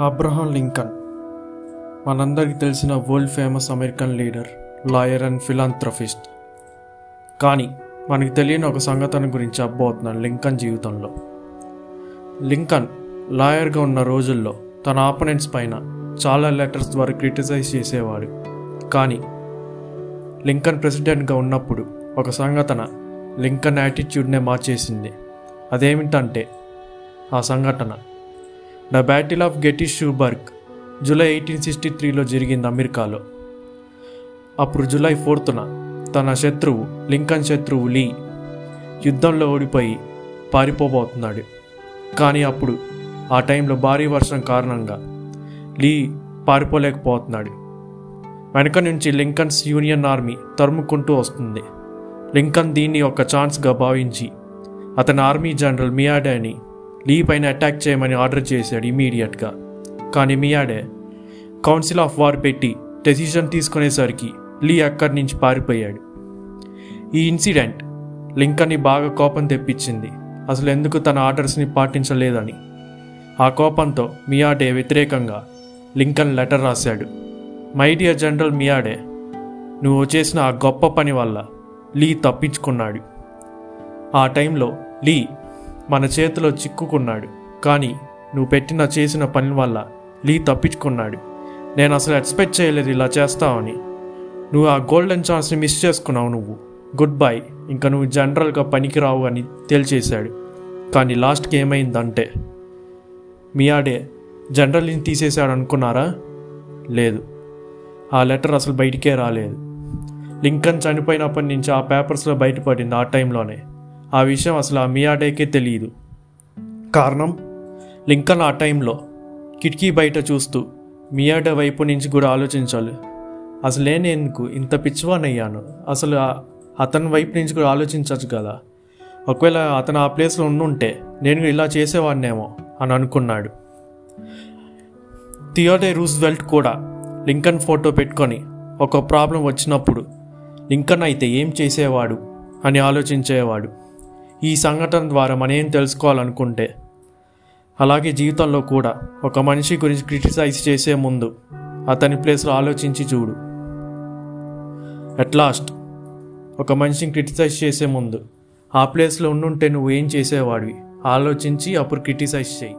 Abraham Lincoln. మనందరికీ తెలిసిన world famous American leader lawyer and philanthropist. కానీ మనకి తెలియని ఒక సంఘటన గురించి అబ్బోతున్నాను లింకన్ జీవితంలో. లింకన్ లాయర్గా ఉన్న రోజుల్లో తన ఆపోనెంట్స్ పైన చాలా లెటర్స్ ద్వారా క్రిటిసైజ్ చేసేవాడు. కానీ లింకన్ ప్రెసిడెంట్గా ఉన్నప్పుడు ఒక సంఘటన లింకన్ యాటిట్యూడ్నే మార్చేసింది. అదేమిటంటే ఆ సంఘటన the battle of Gettysburg July eighteen sixty త్రీలో జరిగింది అమెరికాలో. అప్పుడు జూలై ఫోర్త్న తన శత్రువు లింకన్ శత్రువు లీ యుద్ధంలో ఓడిపోయి పారిపోబోతున్నాడు. కానీ అప్పుడు ఆ టైంలో భారీ వర్షం కారణంగా లీ పారిపోలేకపోతున్నాడు. వెనక నుంచి లింకన్స్ యూనియన్ ఆర్మీ తరుముకుంటూ వస్తుంది. లింకన్ దీన్ని ఒక ఛాన్స్గా భావించి అతని ఆర్మీ జనరల్ మియాడాని లీ పైన అటాక్ చేయమని ఆర్డర్ చేశాడు ఇమీడియట్గా కానీ మియాడే కౌన్సిల్ ఆఫ్ వార్ పెట్టి డెసిషన్ తీసుకునేసరికి లీ అక్కడి నుంచి పారిపోయాడు. ఈ ఇన్సిడెంట్ లింకన్ని బాగా కోపం తెప్పించింది. అసలు ఎందుకు తన ఆర్డర్స్ని పాటించలేదని. ఆ కోపంతో మియాడే వ్యతిరేకంగా లింకన్ లెటర్ రాశాడు. మై డియర్ జనరల్ మియాడే నువ్వు చేసిన ఆ గొప్ప పని వల్ల లీ తప్పించుకున్నాడు. ఆ టైంలో లీ మన చేతిలో చిక్కుకున్నాడు. కానీ నువ్వు పెట్టిన చేసిన పని వల్ల లీ తప్పించుకున్నాడు. నేను అసలు ఎక్స్పెక్ట్ చేయలేదు ఇలా చేస్తావని. నువ్వు ఆ గోల్డెన్ ఛాన్స్ని మిస్ చేసుకున్నావు నువ్వు. Goodbye. ఇంకా నువ్వు జనరల్గా పనికిరావు అని తేల్చేశాడు. కానీ లాస్ట్కి ఏమైందంటే మియాడే జనరల్ని తీసేశాడు అనుకున్నారా? లేదు. ఆ లెటర్ అసలు బయటికే రాలేదు. లింకన్ చనిపోయినప్పటి నుంచి ఆ పేపర్స్లో బయటపడింది ఆ టైంలోనే. ఆ విషయం అసలు ఆ మియాడేకే తెలియదు కారణం? లింకన్ ఆ టైంలో కిటికీ బయట చూస్తూ మియాడే వైపు నుంచి కూడా ఆలోచించాలి. అసలు నేను ఇంత పిచ్చివానయ్యాను అసలు అతని వైపు నుంచి కూడా ఆలోచించవచ్చు కదా. ఒకవేళ అతను ఆ ప్లేస్లో ఉండుంటే నేను ఇలా చేసేవాడినేమో అని అనుకున్నాడు. థియోడే రూస్వెల్ట్ కూడా లింకన్ ఫోటో పెట్టుకొని ఒక ప్రాబ్లం వచ్చినప్పుడు లింకన్ అయితే ఏం చేసేవాడు అని ఆలోచించేవాడు. ఈ సంఘటన ద్వారా మనం ఏం తెలుసుకోవాలనుకుంటే అలాగే జీవితంలో కూడా ఒక మనిషి గురించి క్రిటిసైజ్ చేసే ముందు అతని ప్లేస్లో ఆలోచించి చూడు. అట్ లాస్ట్ ఒక మనిషిని క్రిటిసైజ్ చేసే ముందు ఆ ప్లేస్లో ఉండుంటే నువ్వు ఏం చేసేవాడివి? ఆలోచించి అప్పుడు క్రిటిసైజ్ చేయి.